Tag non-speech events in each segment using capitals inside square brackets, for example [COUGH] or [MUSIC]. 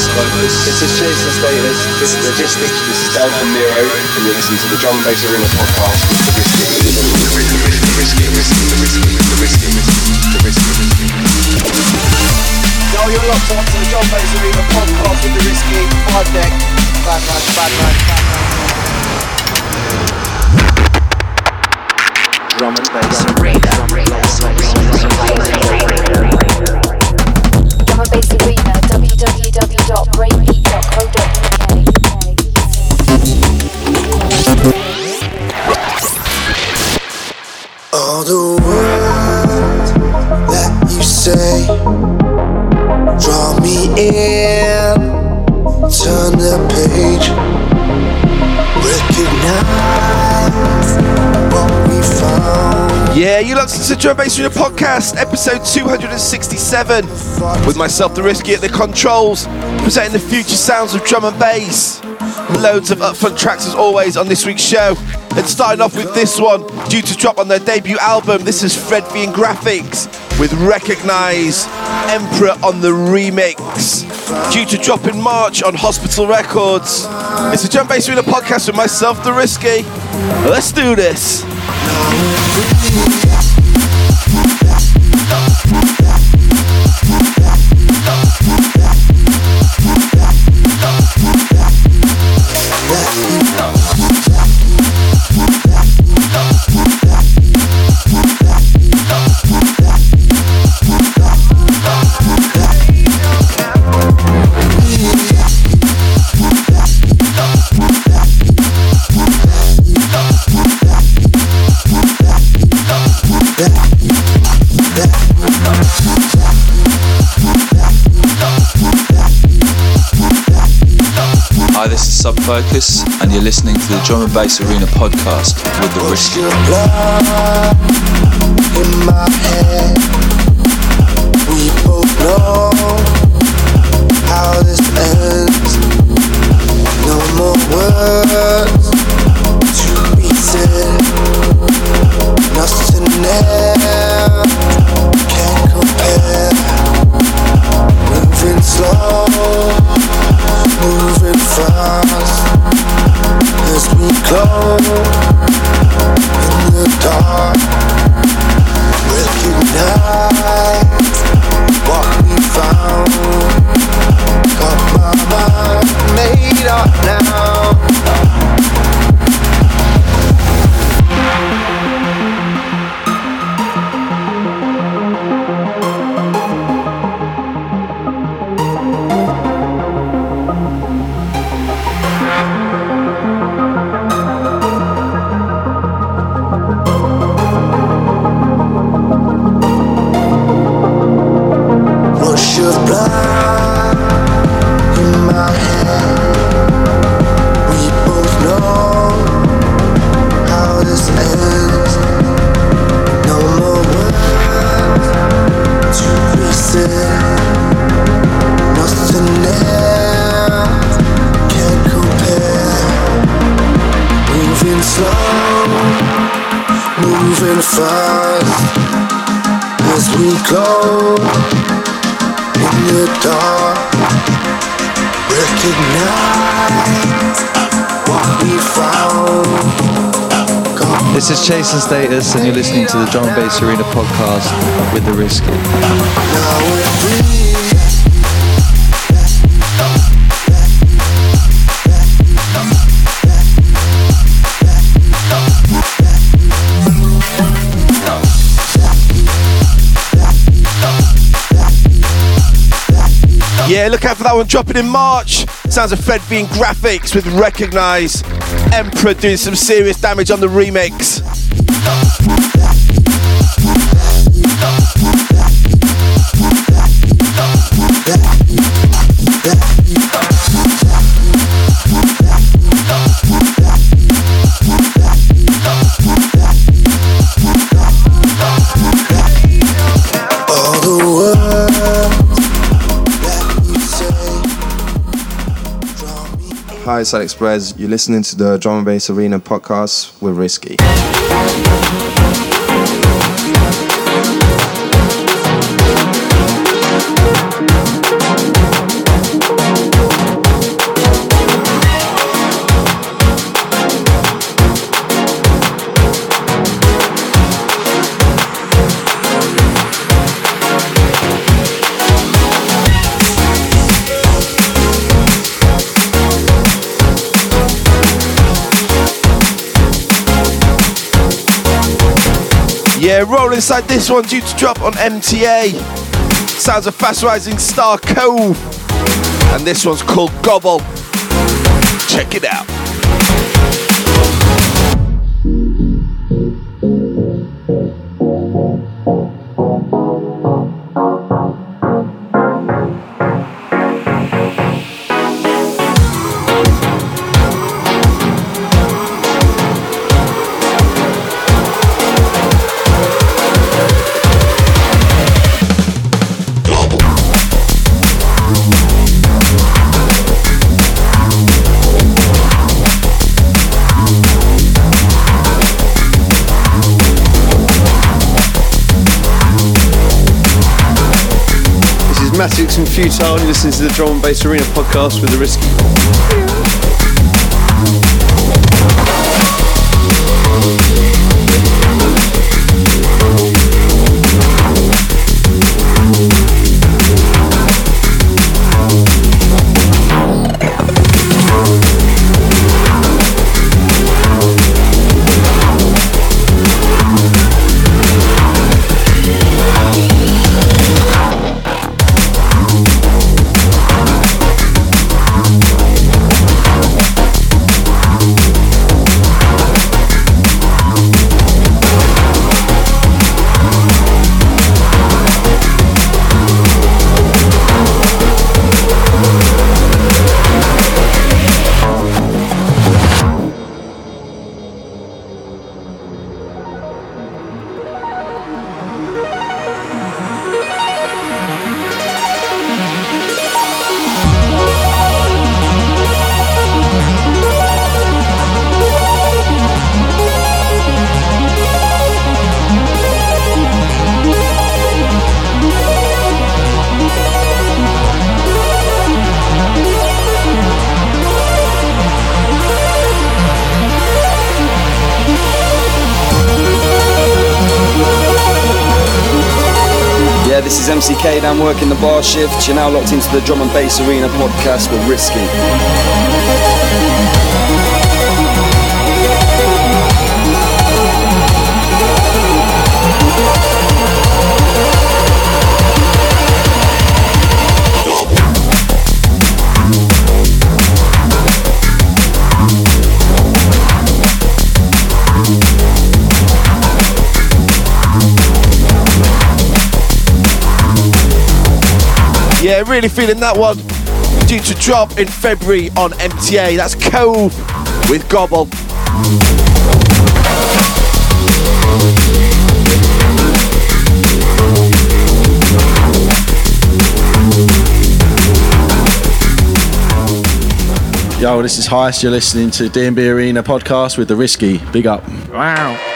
This is Chase and Status, this is Logistics, this is Dan from Nero, and you're listening to the Drum and Bass Arena podcast with the Risky. The Risky, the Risky, the Risky, the Risky, the Risky, the Risky. Yo, you're locked on to the Drum and Bass Arena podcast with the Risky. Five deck. Bad man, bad man, bad man. Drum and Bass Arena. Drum and Bass Arena, www.breakbeat.co.uk. All the words that you say draw me in. Turn the page, recognize. Yeah, you listen to Drum Bass Arena podcast, episode 267, with myself, the Risky, at the controls, presenting the future sounds of drum and bass. Loads of upfront tracks as always on this week's show. And starting off with this one, due to drop on their debut album, this is Fred V and Grafix with Recognize Emperor on the remix. Due to drop in March on Hospital Records. It's the Drum and Bass Arena podcast with myself, the Risky. Let's do this. Hi, And you're listening to the Drum and Bass Arena podcast with the Risky. In my head. We both know how this ends. No more words Is Chase and Status, and you're listening to the Drum and Bass Arena podcast with the Risky. Yeah, look out for that one dropping in March. Sounds of Fred V and Grafix with Recognize. Emperor doing some serious damage on the remix. Hi, Perez. You're listening to the Drum and Bass Arena podcast with Risky. Roll inside this one due to drop on MTA. Sounds of fast rising star Kove. And this one's called Gobble. Check it out. Matrix and Futurebound, and you're listening to the Drum and Bass Arena podcast with the Risky. Shift. You're now locked into the Drum and Bass Arena podcast with Risky. Yeah, really feeling that one. Due to drop in February on MTA. That's Kove with Gobble. Yo, this is Heist. You're listening to DMB Arena podcast with the Risky. Big up. Wow.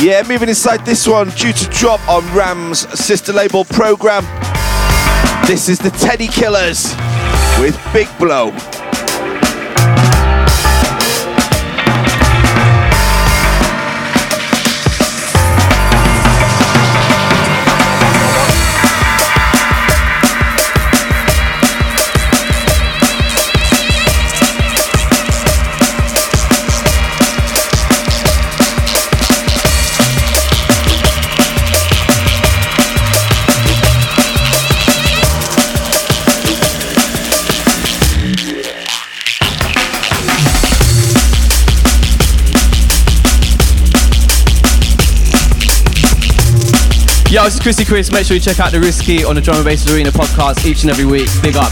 Yeah, moving inside this one due to drop on Ram's sister label program. This is the Teddy Killers with Big Blow. Yo, this is Chrissy Chris. Make sure you check out the Risky on the Drum and Bass Arena podcast each and every week. Big up.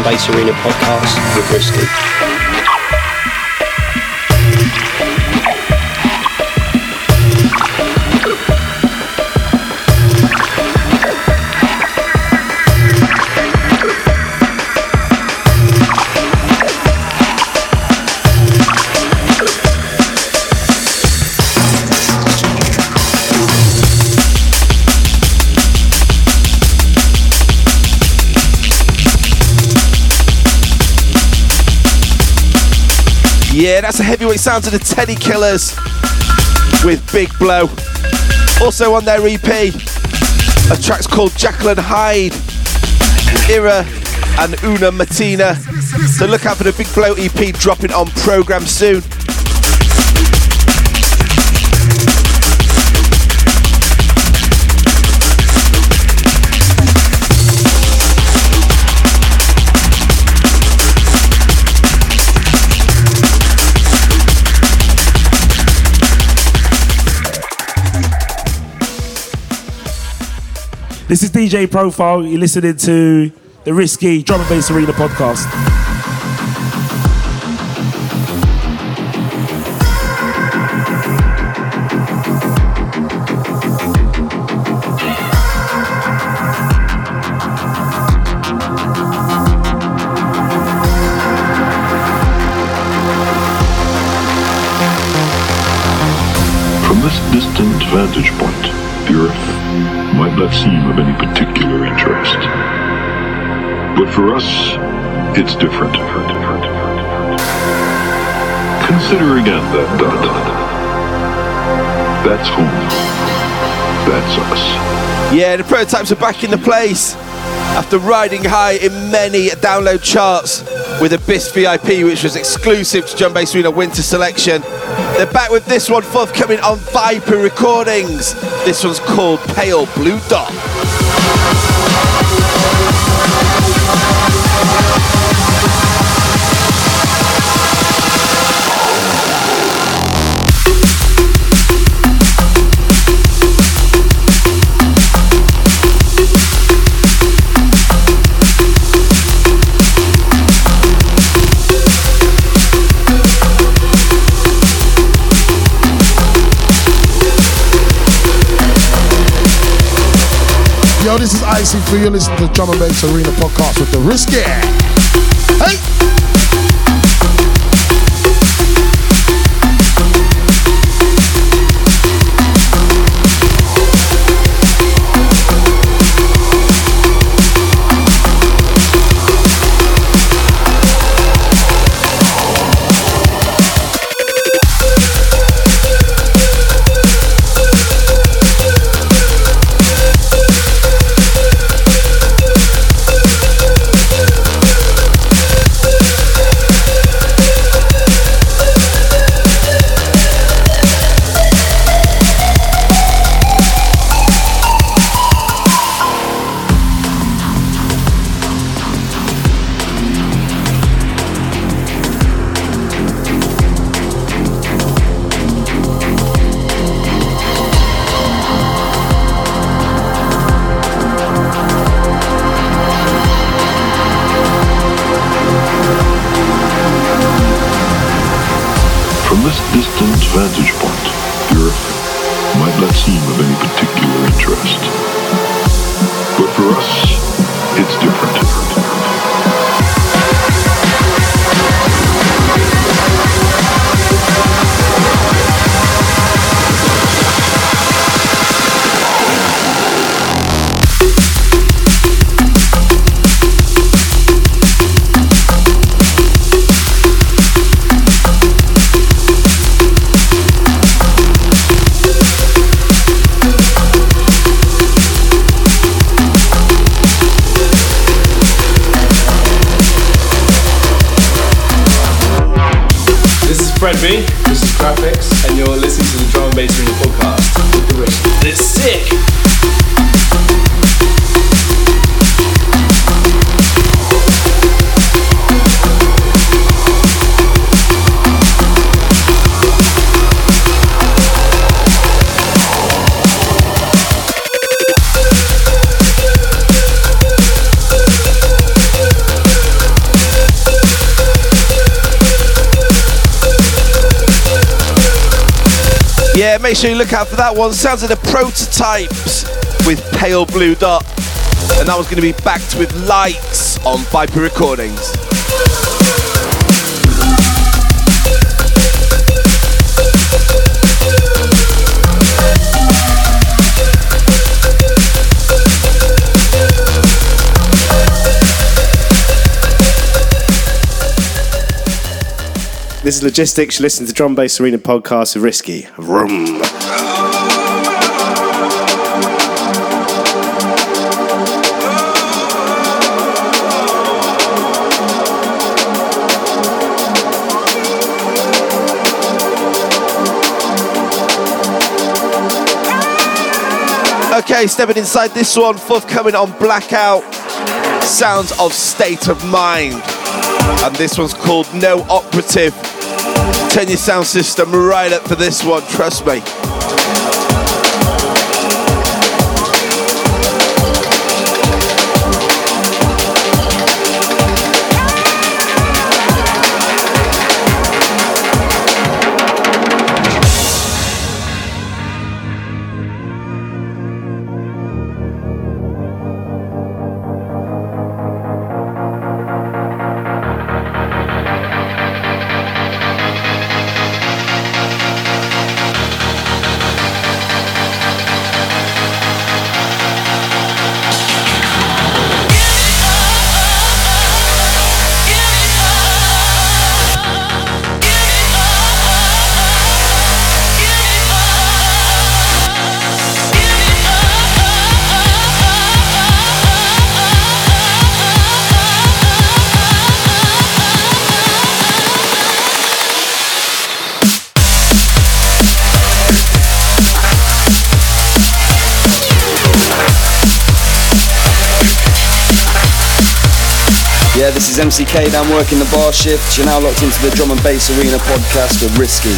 And Bass Arena podcast with Risky. That's the heavyweight sounds of the Teddy Killers with Big Blow. Also on their EP, a track's called Jekyll and Hyde, Ira and Una Matina. So look out for the Big Blow EP dropping on program soon. This is DJ Profile. You're listening to the Risky Drum and Bass Arena podcast. It's different. Consider again that dot. That's home. That's us. Yeah, the prototypes are back in the place after riding high in many download charts with Abyss VIP, which was exclusive to Drum Bass Arena Winter Selection. They're back with this one forthcoming on Viper Recordings. This one's called Pale Blue Dot. For you listening to the Drum and Bass Arena podcast with the Risky. Hey! Distant vantage point, the Earth might not seem of any particular interest. But for us, it's different. This is Grafix, and you're listening to the Drum and Bass Arena podcast with the. It's sick. Make sure you look out for that one. Sounds of the prototypes with Pale Blue Dot. And that was going to be backed with lights on Viper Recordings. This is Logistics. You listen to Drum Bass Arena podcast with Risky. Vroom. Okay, stepping inside this one, forthcoming on Blackout. Sounds of State of Mind. And this one's called No Operative. Your sound system right up for this one, trust me. Yeah, this is MCK I'm working the bar shift. You're now locked into the Drum and Bass Arena podcast with Risky.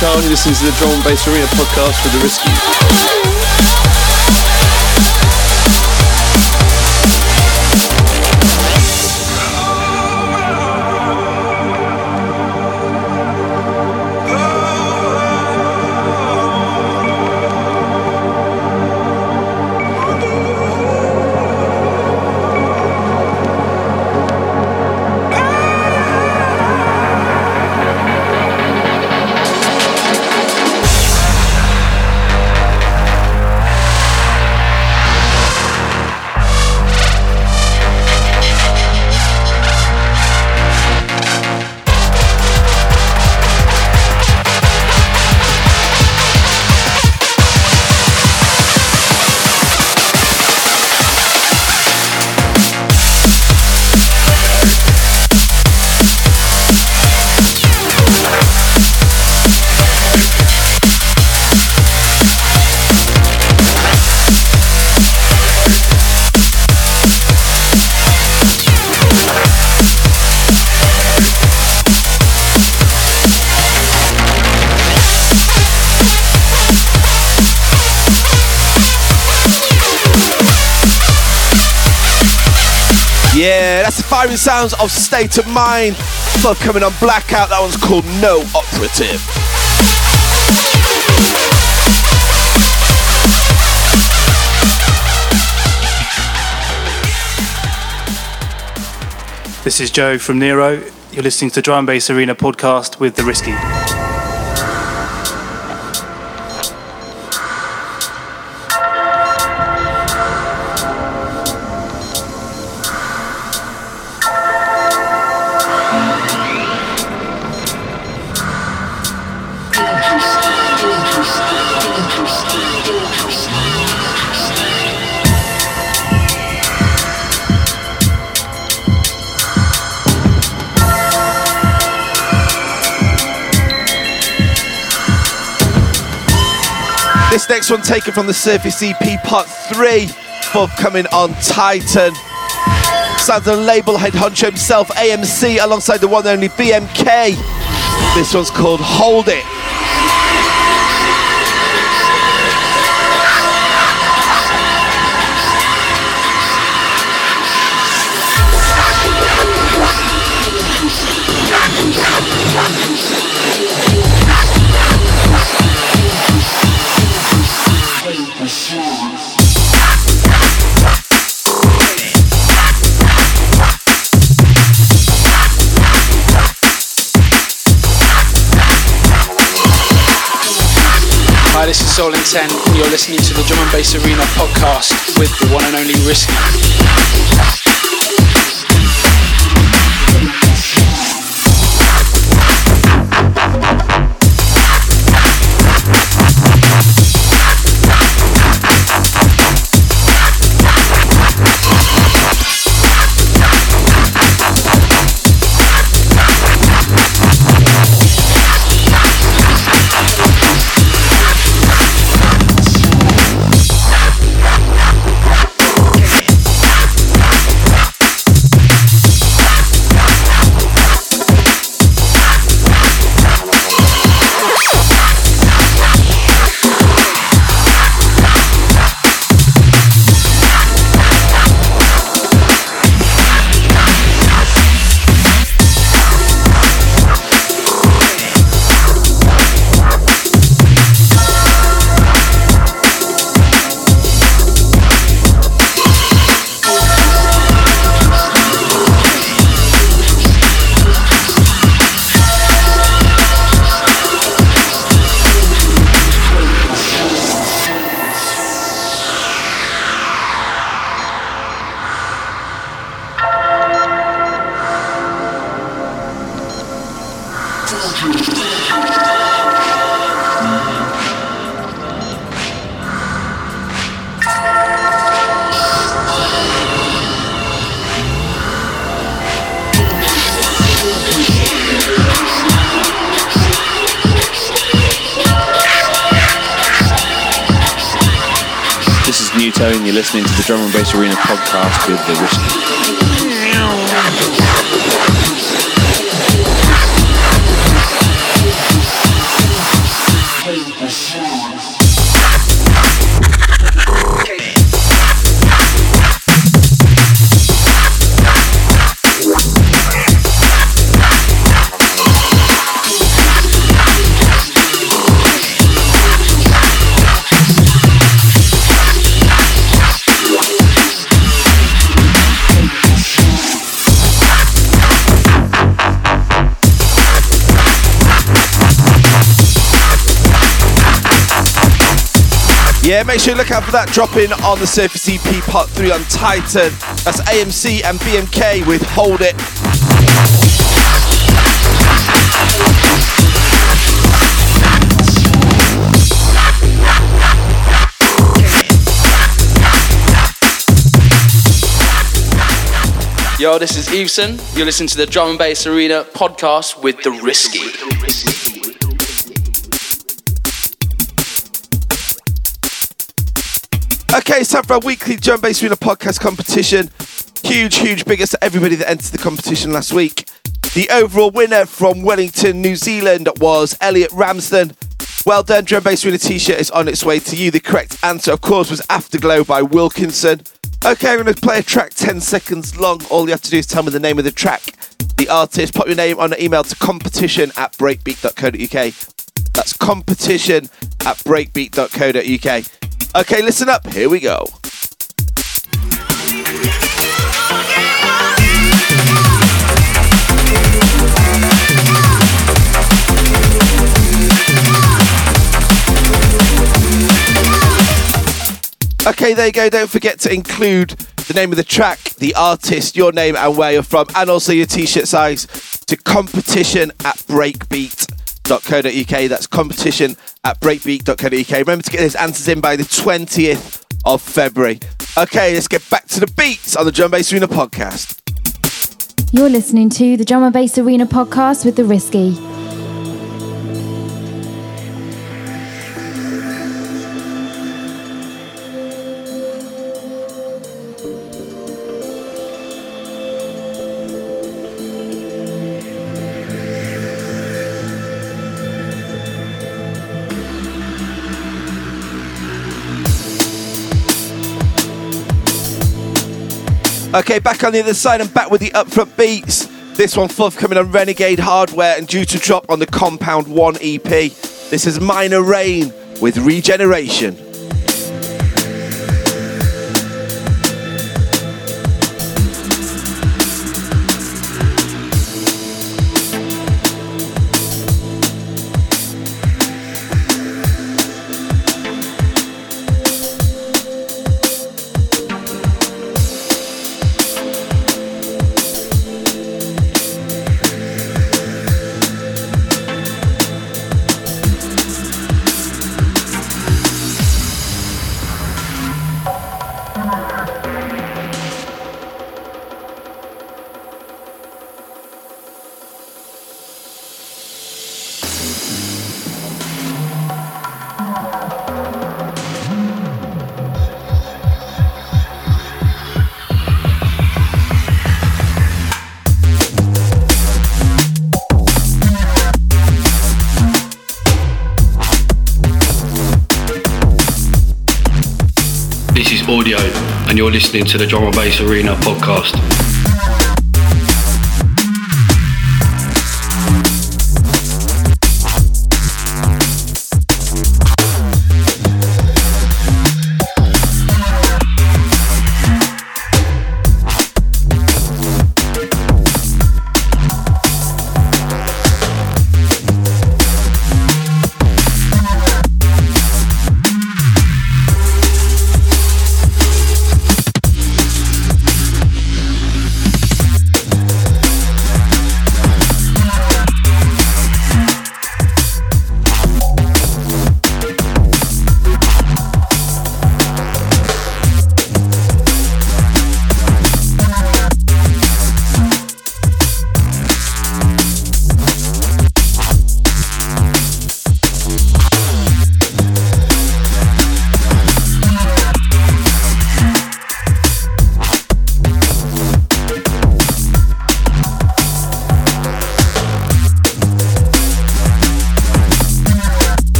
And you're listening to the Drum and Bass Arena podcast with the Risky. Sounds of State of Mind. Forthcoming on Blackout, that one's called No Operative. This is Joe from Nero. You're listening to Drum Bass Arena podcast with The Risky. Next one taken from the Surface EP Part 3, forthcoming on Titan. Sounds of label head honcho himself, AMC, alongside the one and only BMK. This one's called Hold It. Soul Intent, and you're listening to the Drum and Bass Arena podcast with the one and only Risky. Yeah, make sure you look out for that dropping on the Surface EP Part 3 on Titan. That's AMC and BMK with Hold It. Yo, this is Eveson. You're listening to the Drum and Bass Arena podcast with The Risky. Okay, it's time for our weekly Drum Bass Arena podcast competition. Huge, huge big ups to everybody that entered the competition last week. The overall winner from Wellington, New Zealand was Elliot Ramsden. Well done, Drum Bass Arena t-shirt is on its way to you. The correct answer, of course, was Afterglow by Wilkinson. Okay, I'm going to play a track 10 seconds long. All you have to do is tell me the name of the track, the artist, pop your name on an email to competition at breakbeat.co.uk. That's competition at breakbeat.co.uk. Okay, listen up. Here we go. Okay, there you go. Don't forget to include the name of the track, the artist, your name, and where you're from, and also your t shirt size to competition at breakbeat.com breakbeat.co.uk. That's competition at breakbeat.co.uk. Remember to get those answers in by the 20th of February. Okay, let's get back to the beats on the Drum Bass Arena podcast. You're listening to the Drum and Bass Arena podcast with The Risky. Okay, back on the other side and back with the upfront beats. This one forthcoming on Renegade Hardware and due to drop on the Compound 1 EP. This is Minor Rain with Regeneration. Listening to the Drum and Bass Arena podcast.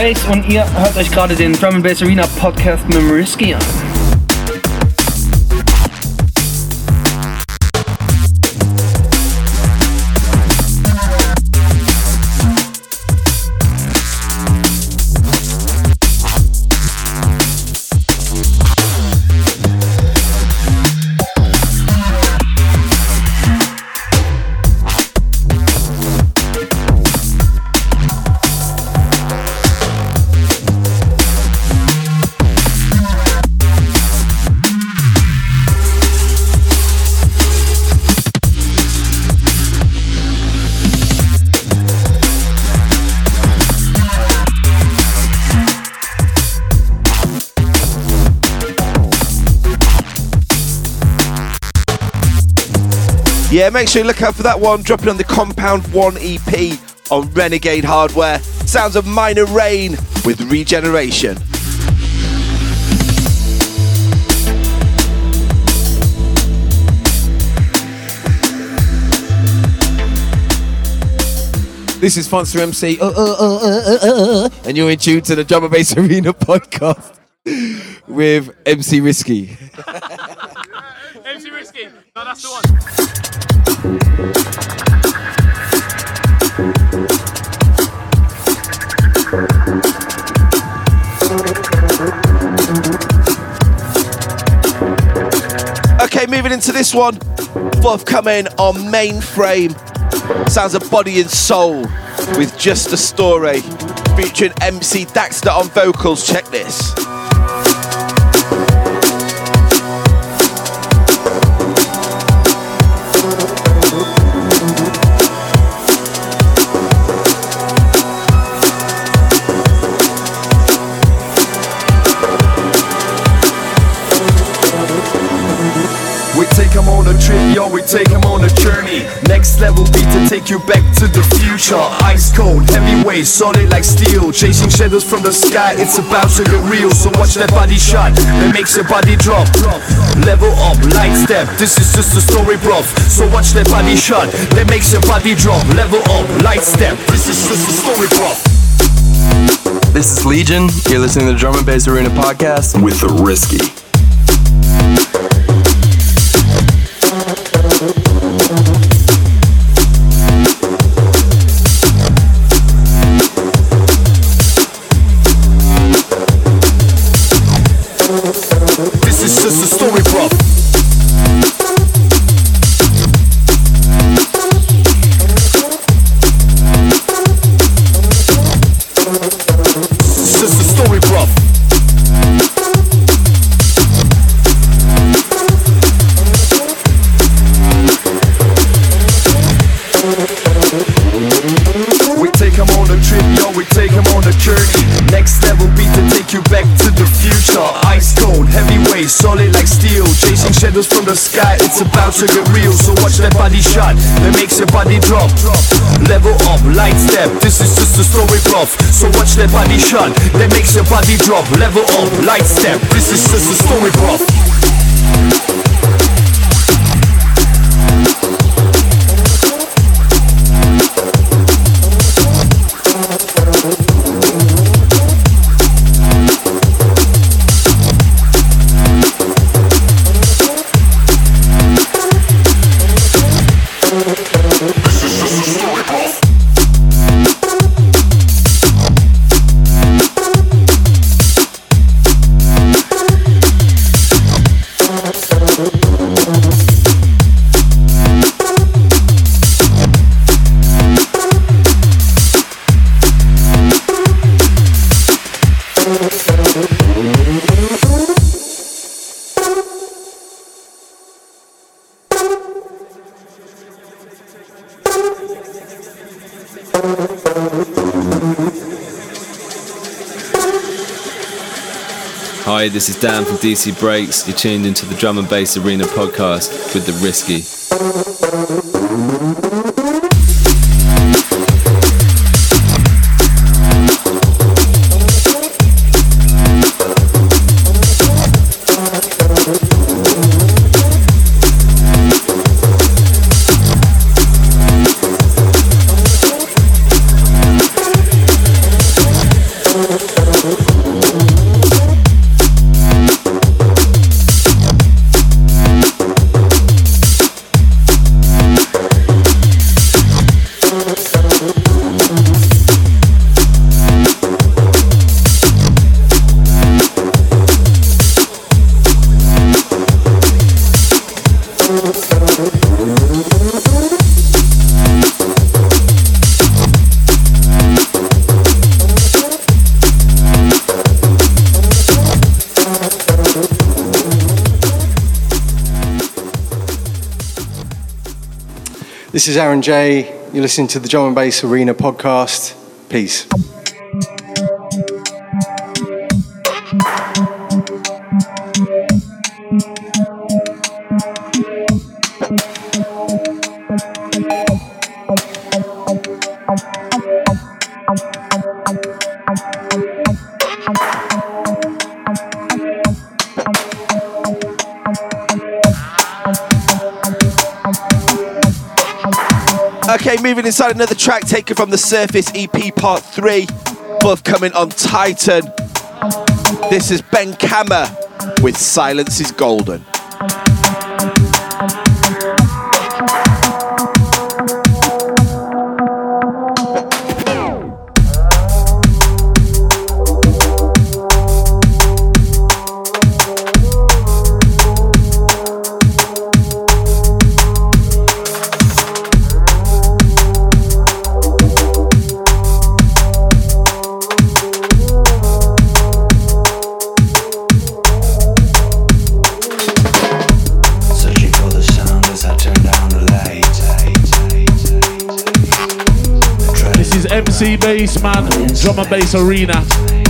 Face und ihr hört euch gerade den Drum Bass Arena Podcast mit an. Yeah, make sure you look out for that one dropping on the Compound 1 EP on Renegade Hardware. Sounds of Minor Rain with Regeneration. This is Fonster MC, uh, uh, uh, uh, uh, uh, and you're in tune to the Drum Bass Arena [LAUGHS] podcast with MC Risky. [LAUGHS] That's the one. Okay, moving into this one. Forthcoming on Mainframe. Sounds of Body and Soul with Just a Story. Featuring MC Daxter on vocals. Check this. On a journey. Next level beat to take you back to the future. Ice cold, heavyweight, solid like steel. Chasing shadows from the sky, it's about to get real. So watch that body shot that makes your body drop. Level up, light step, this is just a story, bruv. So watch that body shot that makes your body drop. Level up, light step, this is just a story, bruv. This is Legion. You're listening to the Drum and Bass Arena podcast with the Risky. It's about to get real. So watch that body shot that makes your body drop. Level up, light step, this is just a story, bruv. So watch that body shot that makes your body drop. Level up, light step, this is just a story, bruv. This is Dan from DC Breaks. You're tuned into the Drum and Bass Arena podcast with the Risky. This is Aaron J. You're listening to the Drum and Bass Arena podcast. Peace. Inside another track taken from the Surface EP Part 3, forthcoming on Titan. This is Ben Kammer with Silence is Golden. MC Bassman, Drum and Bass Arena.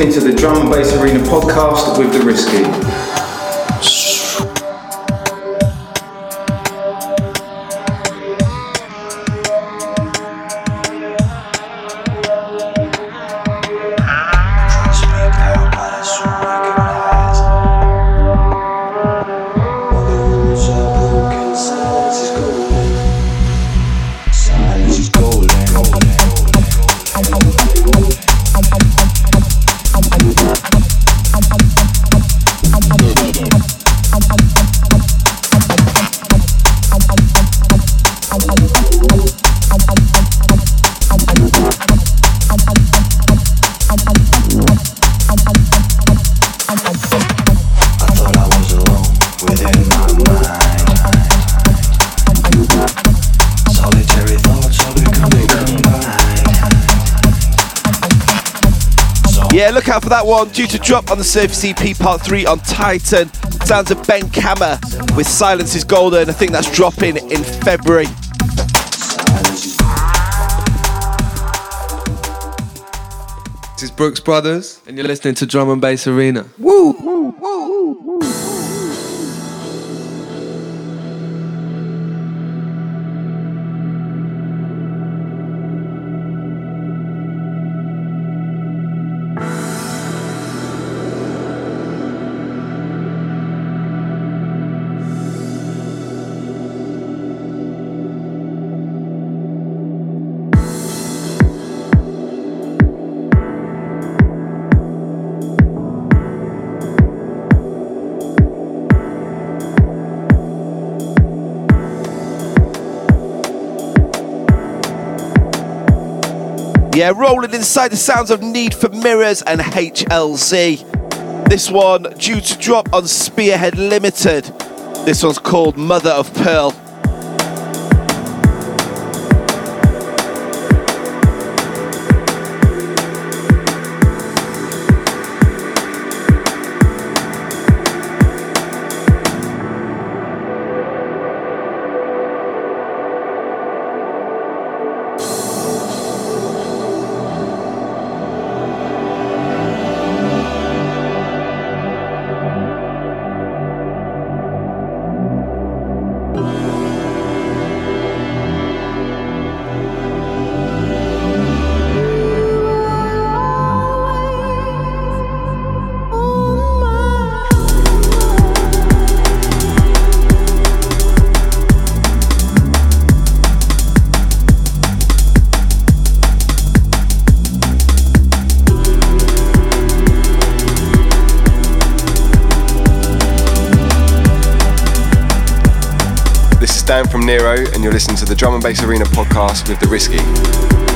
Listening to the Drum and Bass Arena podcast with The Risky. Yeah, look out for that one. Due to drop on the Surface EP Part 3 on Titan. Sounds of Ben Kammer with Silence is Golden. I think that's dropping in February. This is Brookes Brothers, and you're listening to Drum and Bass Arena. Woo! Yeah, rolling inside the sounds of Need for Mirrors and HLZ. This one due to drop on Spearhead Limited. This one's called Mother of Pearl. Dan from Nero, and you're listening to the Drum and Bass Arena podcast with The Risky.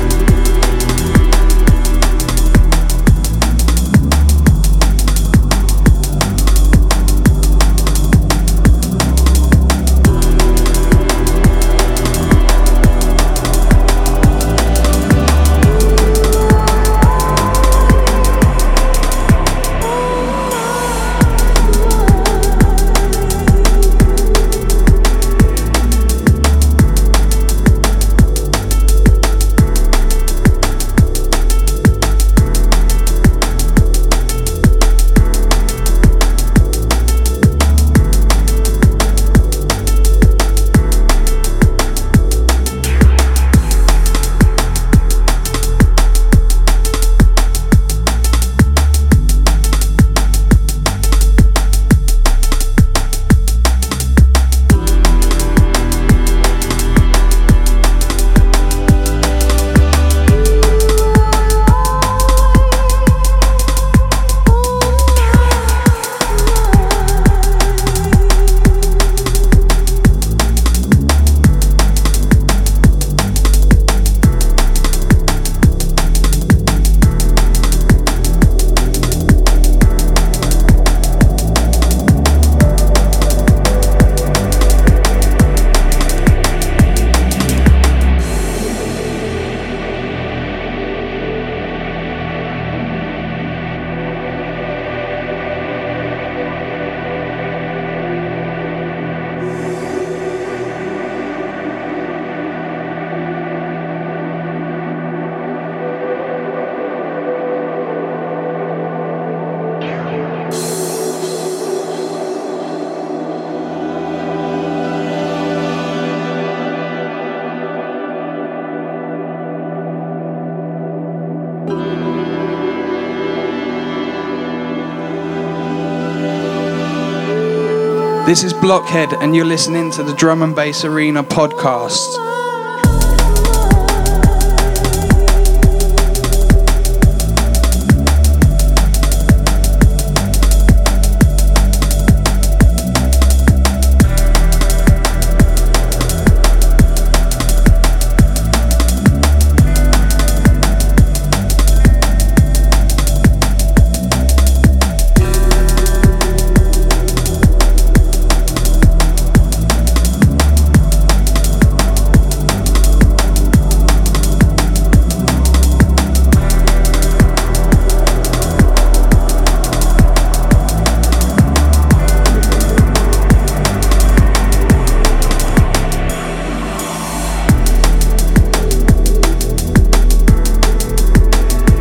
This is Blockhead, and you're listening to the Drum and Bass Arena podcast.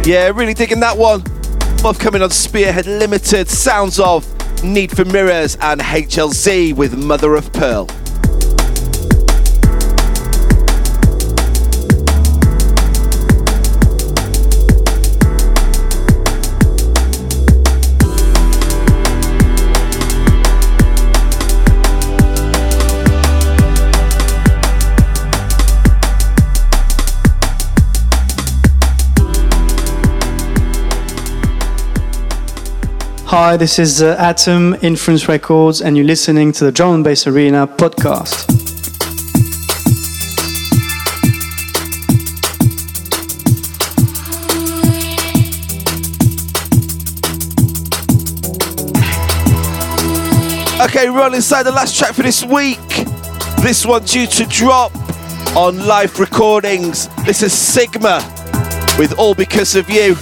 Yeah, really digging that one. Both coming on Spearhead Limited. Sounds of Need for Mirrors and HLZ with Mother of Pearl. Hi, this is uh, Atom Influence Records, and you're listening to the Drum and Bass Arena podcast. Okay, we're on inside the last track for this week. This one due to drop on live recordings. This is Sigma with All Because of You.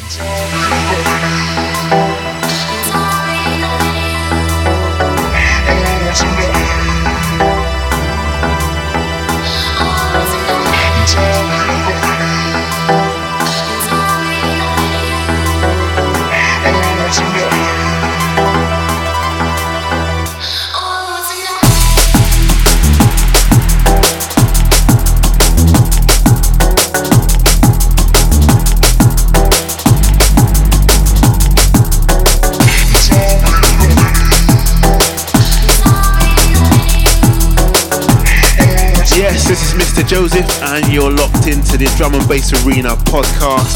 Joseph, and you're locked into the Drum and Bass Arena podcast,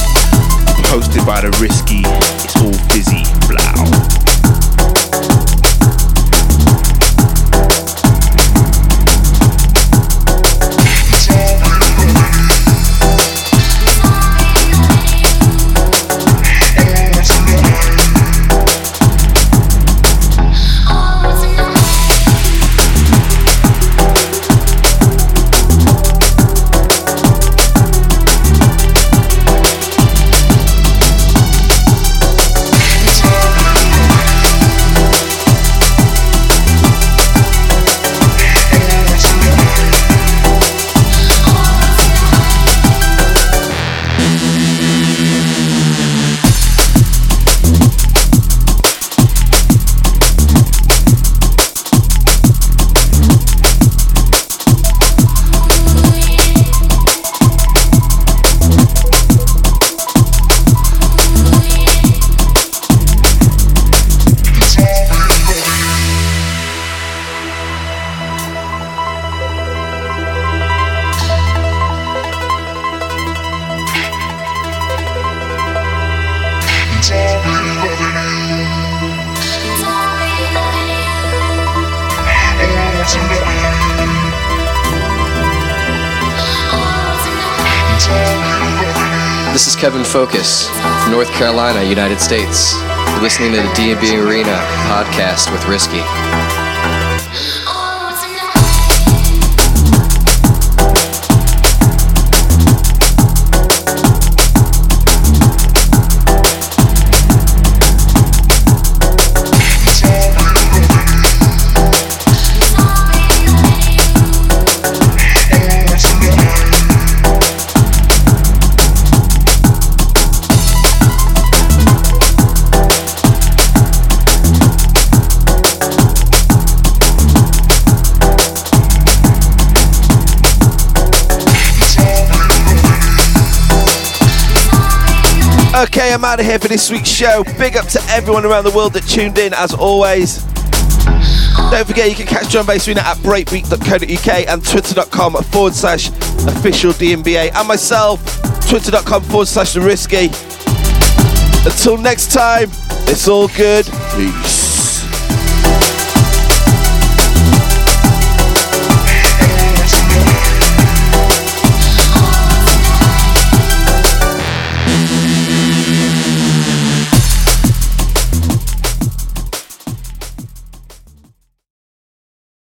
hosted by the Risky. It's all fizzy, blow. This is Kevin Focus North Carolina, United States. You're listening to the D&B Arena podcast with Risky. Okay, I'm out of here for this week's show. Big up to everyone around the world that tuned in, as always. Don't forget, you can catch John Bass at breakbeat.co.uk and twitter.com forward slash official DMBA and myself, twitter.com forward slash the risky. Until next time, it's all good. Peace.